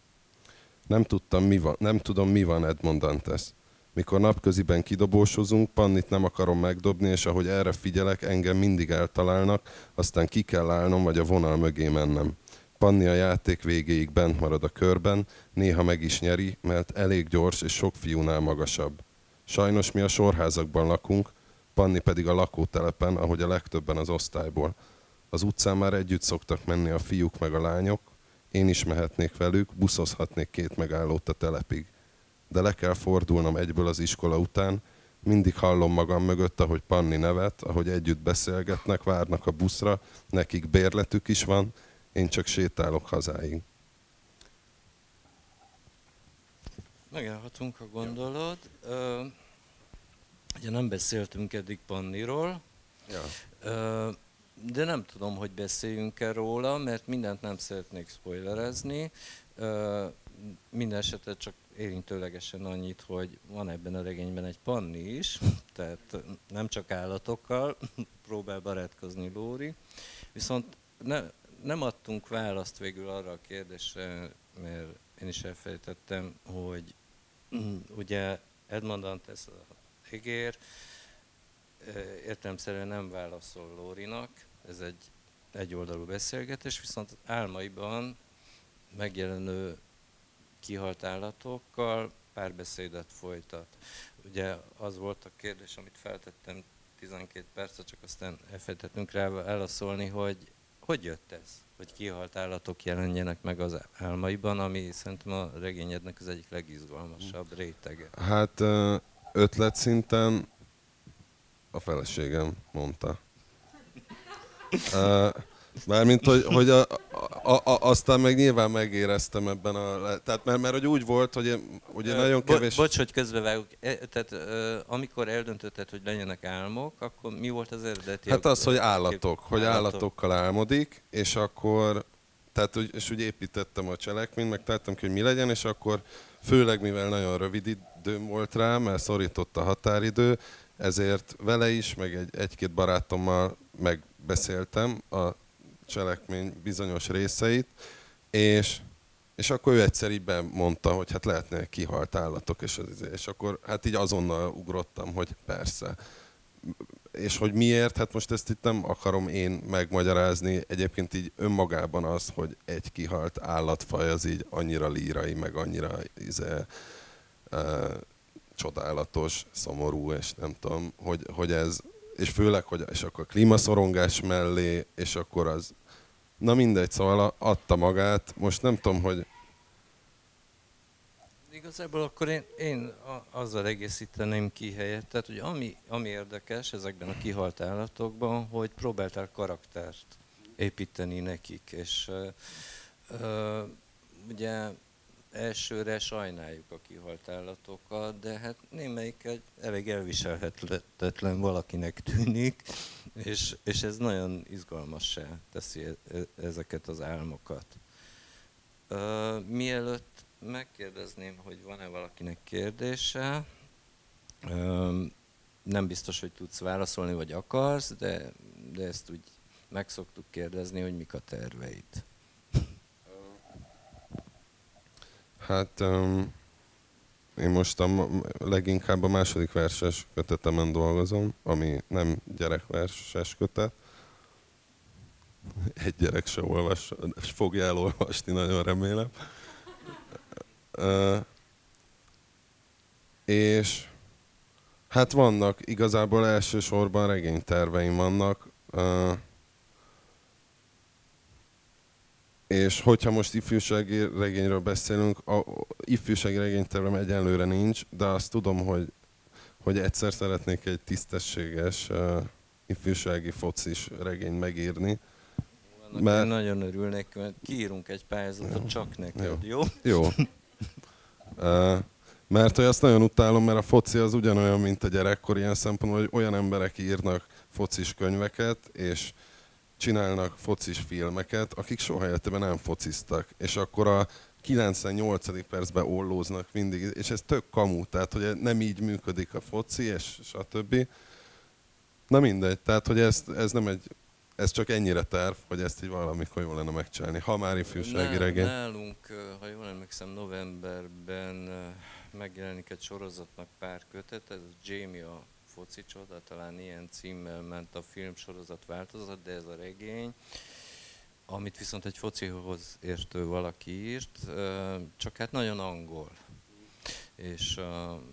Nem tudtam, mi van, nem tudom, mi van Edmond Dantes. Mikor napköziben kidobósozunk, Pannit nem akarom megdobni, és ahogy erre figyelek, engem mindig eltalálnak, aztán ki kell állnom, vagy a vonal mögé mennem. Panni a játék végéig bent marad a körben, néha meg is nyeri, mert elég gyors és sok fiúnál magasabb. Sajnos mi a sorházakban lakunk, Panni pedig a lakótelepen, ahogy a legtöbben az osztályból. Az utcán már együtt szoktak menni a fiúk meg a lányok, én is mehetnék velük, buszozhatnék két megállót a telepig. De le kell fordulnom egyből az iskola után, mindig hallom magam mögött, ahogy Panni nevet, ahogy együtt beszélgetnek, várnak a buszra, nekik bérletük is van, én csak sétálok hazáig. Megállhatunk, ha gondolod. Ö, ugye nem beszéltünk eddig Panniról, Ja. ö, de nem tudom, hogy beszéljünk-e róla, mert mindent nem szeretnék spoilerezni. Minden esetre csak érintőlegesen annyit, hogy van ebben a regényben egy panni is, tehát nem csak állatokkal próbál barátkozni Lóri, viszont ne, nem adtunk választ végül arra a kérdésre, mert én is elfelejtettem, hogy ugye Edmond Dantes a ígér, értelemszerűen nem válaszol Lórinak, ez egy egyoldalú beszélgetés, viszont álmaiban megjelenő kihalt állatokkal párbeszédet folytat. Ugye az volt a kérdés, amit feltettem 12 percet, csak aztán elfelejtettünk rá válaszolni, hogy hogy jött ez, hogy kihalt állatok jelenjenek meg az álmaiban, ami szerintem a regényednek az egyik legizgalmasabb rétege. Hát ötlet szinten a feleségem mondta. Mármint, hogy, hogy a, a, a, aztán meg nyilván megéreztem ebben a... Tehát mert, mert hogy úgy volt, hogy én, ugye Ö, nagyon bo- kevés... Bocs, hogy közbevágok. E, tehát ö, amikor eldöntötted, hogy legyenek álmok, akkor mi volt az eredeti? Hát az, hogy állatok, hogy állatok. állatokkal álmodik, és akkor, tehát és úgy építettem a cselekményt, meg tettem ki, hogy mi legyen, és akkor főleg mivel nagyon rövid időm volt rá, mert szorított a határidő, ezért vele is, meg egy, egy-két barátommal megbeszéltem a cselekmény bizonyos részeit, és, és akkor ő egyszer így mondta, hogy hát lehetne kihalt állatok, és, az- és akkor hát így azonnal ugrottam, hogy persze és hogy miért, hát most ezt itt nem akarom én megmagyarázni. Egyébként így önmagában az, hogy egy kihalt állatfaj az így annyira lírai, meg annyira izé, e, csodálatos, szomorú, és nem tudom, hogy, hogy ez, és főleg, hogy és akkor klímaszorongás mellé, és akkor az, na mindegy, szóval adta magát. Most nem tudom, hogy Igazából akkor én, én a- azzal egészíteném ki helyett, tehát hogy ami, ami érdekes ezekben a kihalt állatokban, hogy próbáltál karaktert építeni nekik, és ö, ö, ugye elsőre sajnáljuk a kihalt állatokat, de hát némelyik egy elég elviselhetetlen valakinek tűnik, és, és ez nagyon izgalmassá teszi e- e- ezeket az álmokat. Ö, mielőtt megkérdezném, hogy van-e valakinek kérdése, ö, nem biztos, hogy tudsz válaszolni, vagy akarsz, de, de ezt úgy meg kérdezni, hogy mik a terveid. Hát um, én most a, leginkább a második verses kötetemen dolgozom, ami nem gyerekverses kötet. Egy gyerek se olvas, fogja elolvasni, nagyon remélem. Uh, és hát vannak, igazából elsősorban regényterveim vannak. Uh, És hogyha most ifjúsági regényről beszélünk, a ifjúsági regénytervem egyenlőre nincs, de azt tudom, hogy, hogy egyszer szeretnék egy tisztességes uh, ifjúsági focis regényt megírni. Mert- én nagyon örülnék, mert kiírunk egy pályázatot csak neked, jó? Jó. Uh, mert hogy azt nagyon utálom, mert a foci az ugyanolyan, mint a gyerekkor ilyen szempontból, hogy olyan emberek írnak focis könyveket, és csinálnak focis filmeket, akik soha életében nem fociztak. És akkor a 98. percben ollóznak mindig, és ez tök kamu, tehát hogy nem így működik a foci, és stb. Na mindegy, tehát hogy ez, ez nem egy, ez csak ennyire terv, hogy ezt így valamikor jó lenne megcsinálni. Ha már ifjúsági regény. Nálunk, ha jól emlékszem, novemberben megjelenik egy sorozatnak pár kötet, ez Jamie a foci csoda, talán ilyen címmel ment a film sorozat változat, de ez a regény, amit viszont egy focihoz értő valaki írt, csak hát nagyon angol. És,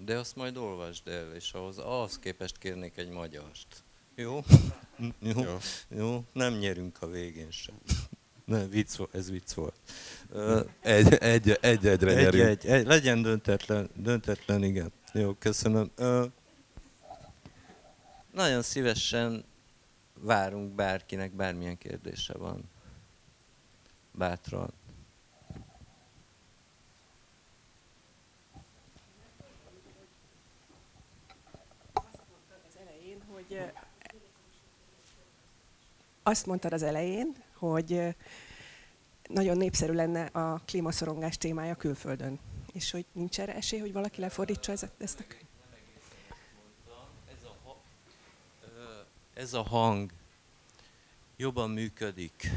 de azt majd olvasd el, és ahhoz, ahhoz képest kérnék egy magyart. Jó? Jó? Jó. Jó? Nem nyerünk a végén sem. Nem, vicc, ez vicc volt. Egy, egy, egy egyre egy, nyerünk. Egy, egy, legyen döntetlen, döntetlen, igen. Jó, köszönöm. Nagyon szívesen várunk bárkinek, bármilyen kérdése van. Bátran. azt mondtad az elején, hogy nagyon népszerű lenne a klímaszorongás témája külföldön. És hogy nincs erre esély, hogy valaki lefordítsa ezt a könyvet? Ez a hang jobban működik.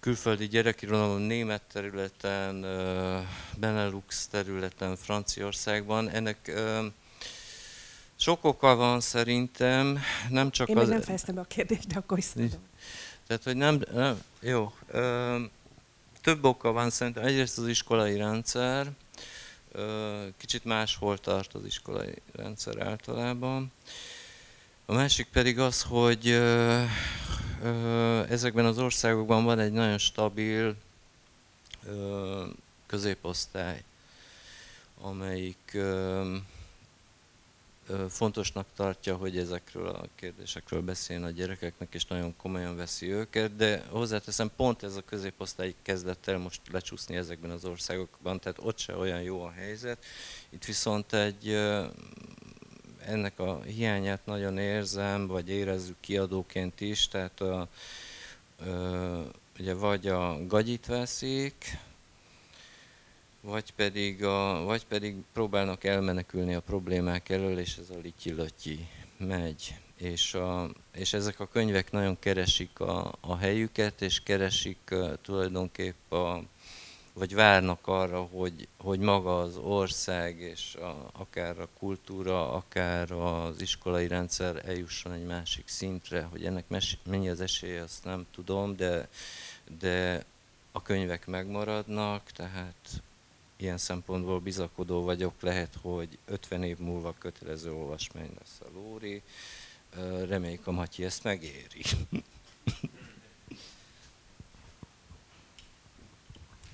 Külföldi gyerekirodalom német területen, Benelux területen, Franciaországban. Ennek sok oka van szerintem, nem csak Én az... Én nem fejeztem be a kérdést, de akkor is szerintem. Tehát, hogy nem, nem jó. Több oka van szerintem. Egyrészt az iskolai rendszer, kicsit máshol tart az iskolai rendszer általában. A másik pedig az, hogy ezekben az országokban van egy nagyon stabil középosztály, amelyik fontosnak tartja, hogy ezekről a kérdésekről beszéljen a gyerekeknek, és nagyon komolyan veszi őket, de hozzáteszem, pont ez a középosztály kezdett el most lecsúszni ezekben az országokban, tehát ott se olyan jó a helyzet. Itt viszont egy ennek a hiányát nagyon érzem, vagy érezzük kiadóként is, tehát a, ugye vagy a gagyit veszik, vagy pedig, a, vagy pedig próbálnak elmenekülni a problémák elől, és ez a lityi megy. És, a, és ezek a könyvek nagyon keresik a, a helyüket, és keresik uh, tulajdonképp a, vagy várnak arra, hogy, hogy maga az ország, és a, akár a kultúra, akár az iskolai rendszer eljusson egy másik szintre, hogy ennek mes, mennyi az esélye, azt nem tudom, de, de a könyvek megmaradnak, tehát ilyen szempontból bizakodó vagyok, lehet, hogy 50 év múlva kötelező olvasmány lesz a Lóri. Reméljük a Matyi ezt megéri.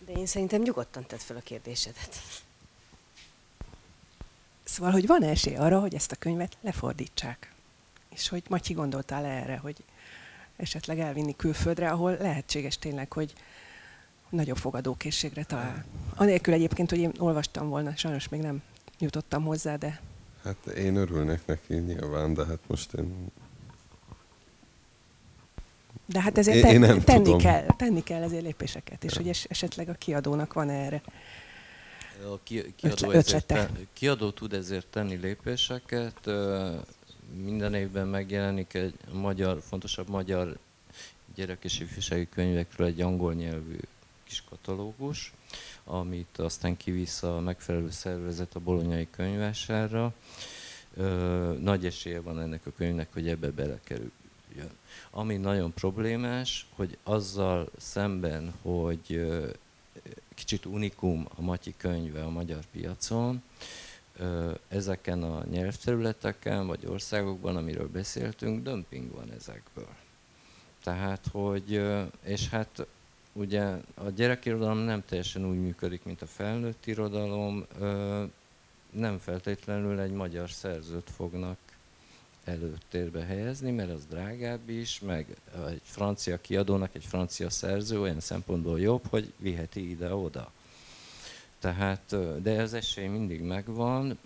De én szerintem nyugodtan tett fel a kérdésedet. Szóval, hogy van esély arra, hogy ezt a könyvet lefordítsák? És hogy Matyi gondoltál erre, hogy esetleg elvinni külföldre, ahol lehetséges tényleg, hogy nagyobb fogadókészségre talál. Anélkül egyébként, hogy én olvastam volna, sajnos még nem jutottam hozzá, de... Hát én örülnék neki nyilván, de hát most én... De hát ezért te, én nem tenni, tudom. kell, tenni kell ezért lépéseket, és ja. hogy esetleg a kiadónak van erre a ki, kiadó, ezért, kiadó tud ezért tenni lépéseket. Minden évben megjelenik egy magyar, fontosabb magyar gyerek és ifjúsági könyvekről egy angol nyelvű kis katalógus, amit aztán kivisz a megfelelő szervezet a bolonyai könyvására. Nagy esélye van ennek a könyvnek, hogy ebbe belekerüljön. Ami nagyon problémás, hogy azzal szemben, hogy kicsit unikum a Matyi könyve a magyar piacon, ezeken a nyelvterületeken vagy országokban, amiről beszéltünk, dömping van ezekből. Tehát, hogy, és hát ugye a gyerekirodalom nem teljesen úgy működik, mint a felnőtt irodalom, nem feltétlenül egy magyar szerzőt fognak előtérbe helyezni, mert az drágább is, meg egy francia kiadónak egy francia szerző olyan szempontból jobb, hogy viheti ide-oda. Tehát, de az esély mindig megvan,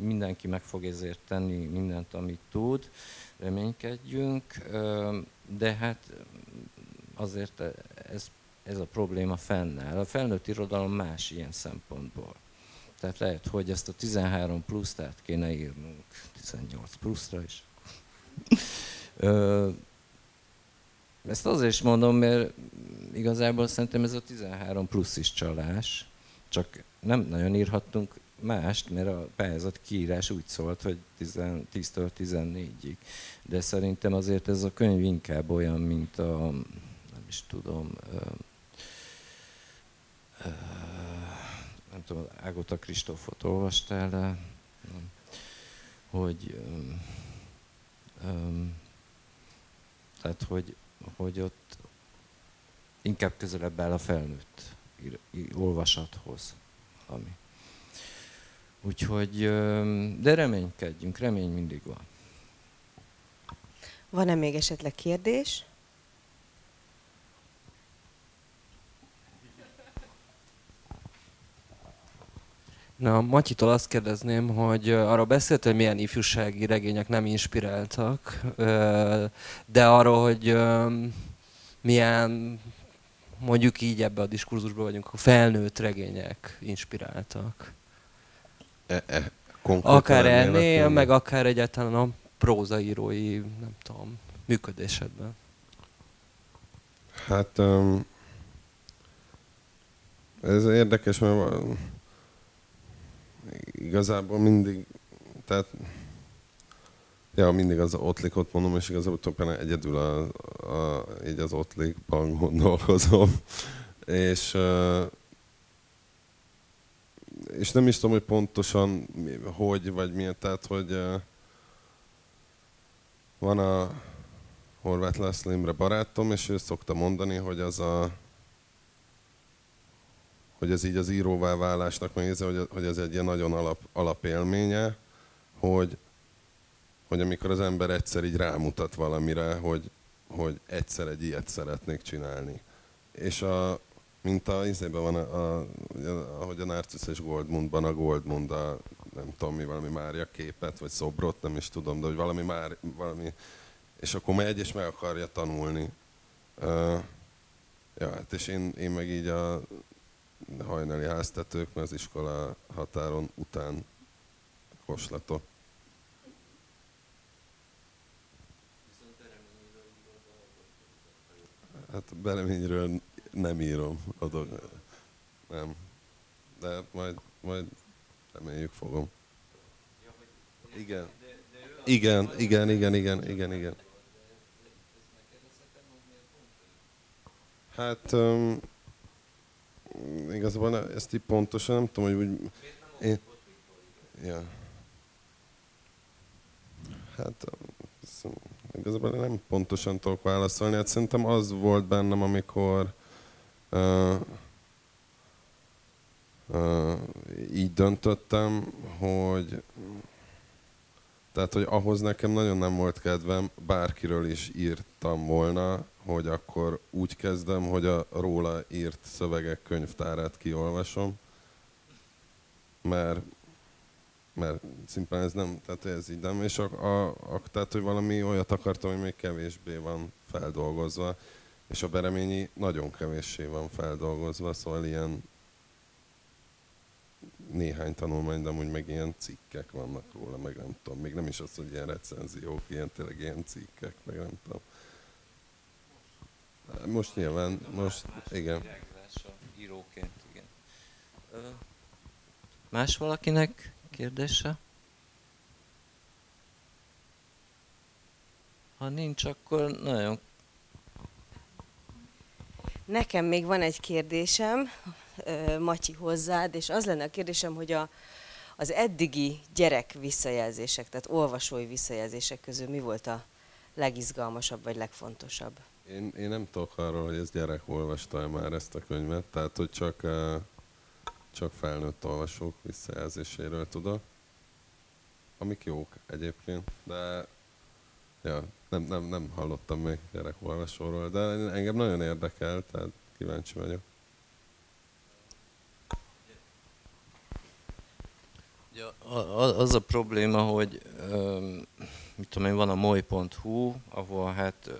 mindenki meg fog ezért tenni mindent, amit tud, reménykedjünk, de hát azért ez, ez a probléma fennáll. A felnőtt irodalom más ilyen szempontból. Tehát lehet, hogy ezt a 13 pluszt át kéne írnunk 18 pluszra is. ezt azért is mondom, mert igazából szerintem ez a 13 plusz is csalás, csak nem nagyon írhattunk mást, mert a pályázat kiírás úgy szólt, hogy 10-től 14-ig. De szerintem azért ez a könyv inkább olyan, mint a, is tudom, nem tudom, Ágota Kristófot olvastál le, hogy tehát, hogy, hogy ott inkább közelebb áll a felnőtt olvasathoz. Ami. Úgyhogy, de reménykedjünk, remény mindig van. Van-e még esetleg kérdés? Na, Matyitól azt kérdezném, hogy arról beszélt, hogy milyen ifjúsági regények nem inspiráltak, de arról, hogy milyen, mondjuk így ebbe a diskurzusban vagyunk, a felnőtt regények inspiráltak. E, e, akár ennél, meg akár egyáltalán a prózaírói, nem tudom, működésedben. Hát um, ez érdekes, mert igazából mindig, tehát ja, mindig az ottlikot mondom, és igazából tulajdonképpen egyedül a, a, így az ottlikban gondolkozom. és, és nem is tudom, hogy pontosan hogy, vagy miért, tehát, hogy van a Horváth László Imre barátom, és ő szokta mondani, hogy az a hogy ez így az íróvá válásnak megnézze, hogy, hogy ez egy ilyen nagyon alap, alapélménye, hogy, hogy amikor az ember egyszer így rámutat valamire, hogy, hogy egyszer egy ilyet szeretnék csinálni. És a, mint a izében van, a, a, ahogy a Narcissus és Goldmundban a Goldmund a, nem tudom mi, valami Mária képet, vagy szobrot, nem is tudom, de hogy valami már, valami, és akkor megy és meg akarja tanulni. Uh, ja, hát és én, én meg így a hajnali háztetők, mert az iskola határon után koslatok. Hát bereményről nem írom, adok. Nem. De majd, majd reméljük fogom. Igen. Igen, igen, igen, igen, igen, igen. Hát igazából ezt így pontosan nem tudom, hogy úgy... Én, ja. Hát igazából nem pontosan tudok válaszolni. Hát szerintem az volt bennem, amikor uh, uh, így döntöttem, hogy tehát, hogy ahhoz nekem nagyon nem volt kedvem, bárkiről is írtam volna, hogy akkor úgy kezdem, hogy a róla írt szövegek könyvtárát kiolvasom, mert, mert szimplán ez nem, tehát ez így nem, és a, a, a, tehát, hogy valami olyat akartam, hogy még kevésbé van feldolgozva, és a bereményi nagyon kevéssé van feldolgozva, szóval ilyen néhány tanulmány, de amúgy meg ilyen cikkek vannak róla, meg nem tudom, még nem is az, hogy ilyen recenziók, ilyen tényleg ilyen cikkek, meg nem tudom. Most nyilván, most, igen. Íróként, igen. Más valakinek kérdése? Ha nincs, akkor nagyon... Nekem még van egy kérdésem, Matyi hozzád, és az lenne a kérdésem, hogy a, az eddigi gyerek visszajelzések, tehát olvasói visszajelzések közül mi volt a legizgalmasabb vagy legfontosabb? Én, én nem tudok arról, hogy ez gyerek olvasta már ezt a könyvet, tehát hogy csak, csak felnőtt olvasók visszajelzéséről tudok, amik jók egyébként, de ja, nem, nem, nem hallottam még gyerek olvasóról, de engem nagyon érdekel, tehát kíváncsi vagyok. Ja, az a probléma, hogy mit tudom én, van a moly.hu, ahol hát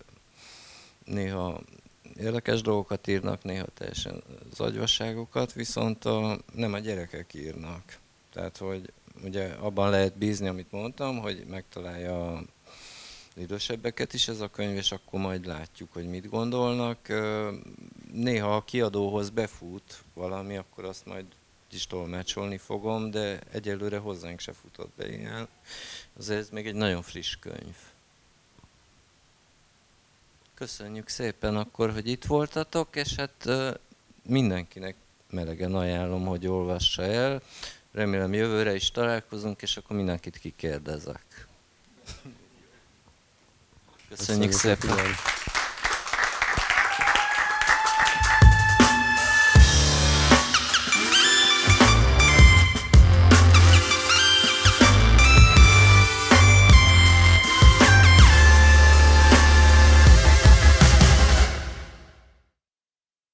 néha érdekes dolgokat írnak, néha teljesen zagyvasságokat, viszont a, nem a gyerekek írnak. Tehát, hogy ugye abban lehet bízni, amit mondtam, hogy megtalálja a idősebbeket is ez a könyv, és akkor majd látjuk, hogy mit gondolnak. Néha a kiadóhoz befut valami, akkor azt majd is tolmácsolni fogom, de egyelőre hozzánk se futott be ilyen. Azért ez még egy nagyon friss könyv. Köszönjük szépen akkor, hogy itt voltatok, és hát mindenkinek melegen ajánlom, hogy olvassa el. Remélem jövőre is találkozunk, és akkor mindenkit kikérdezek. Köszönjük, Köszönjük szépen! Figyelni.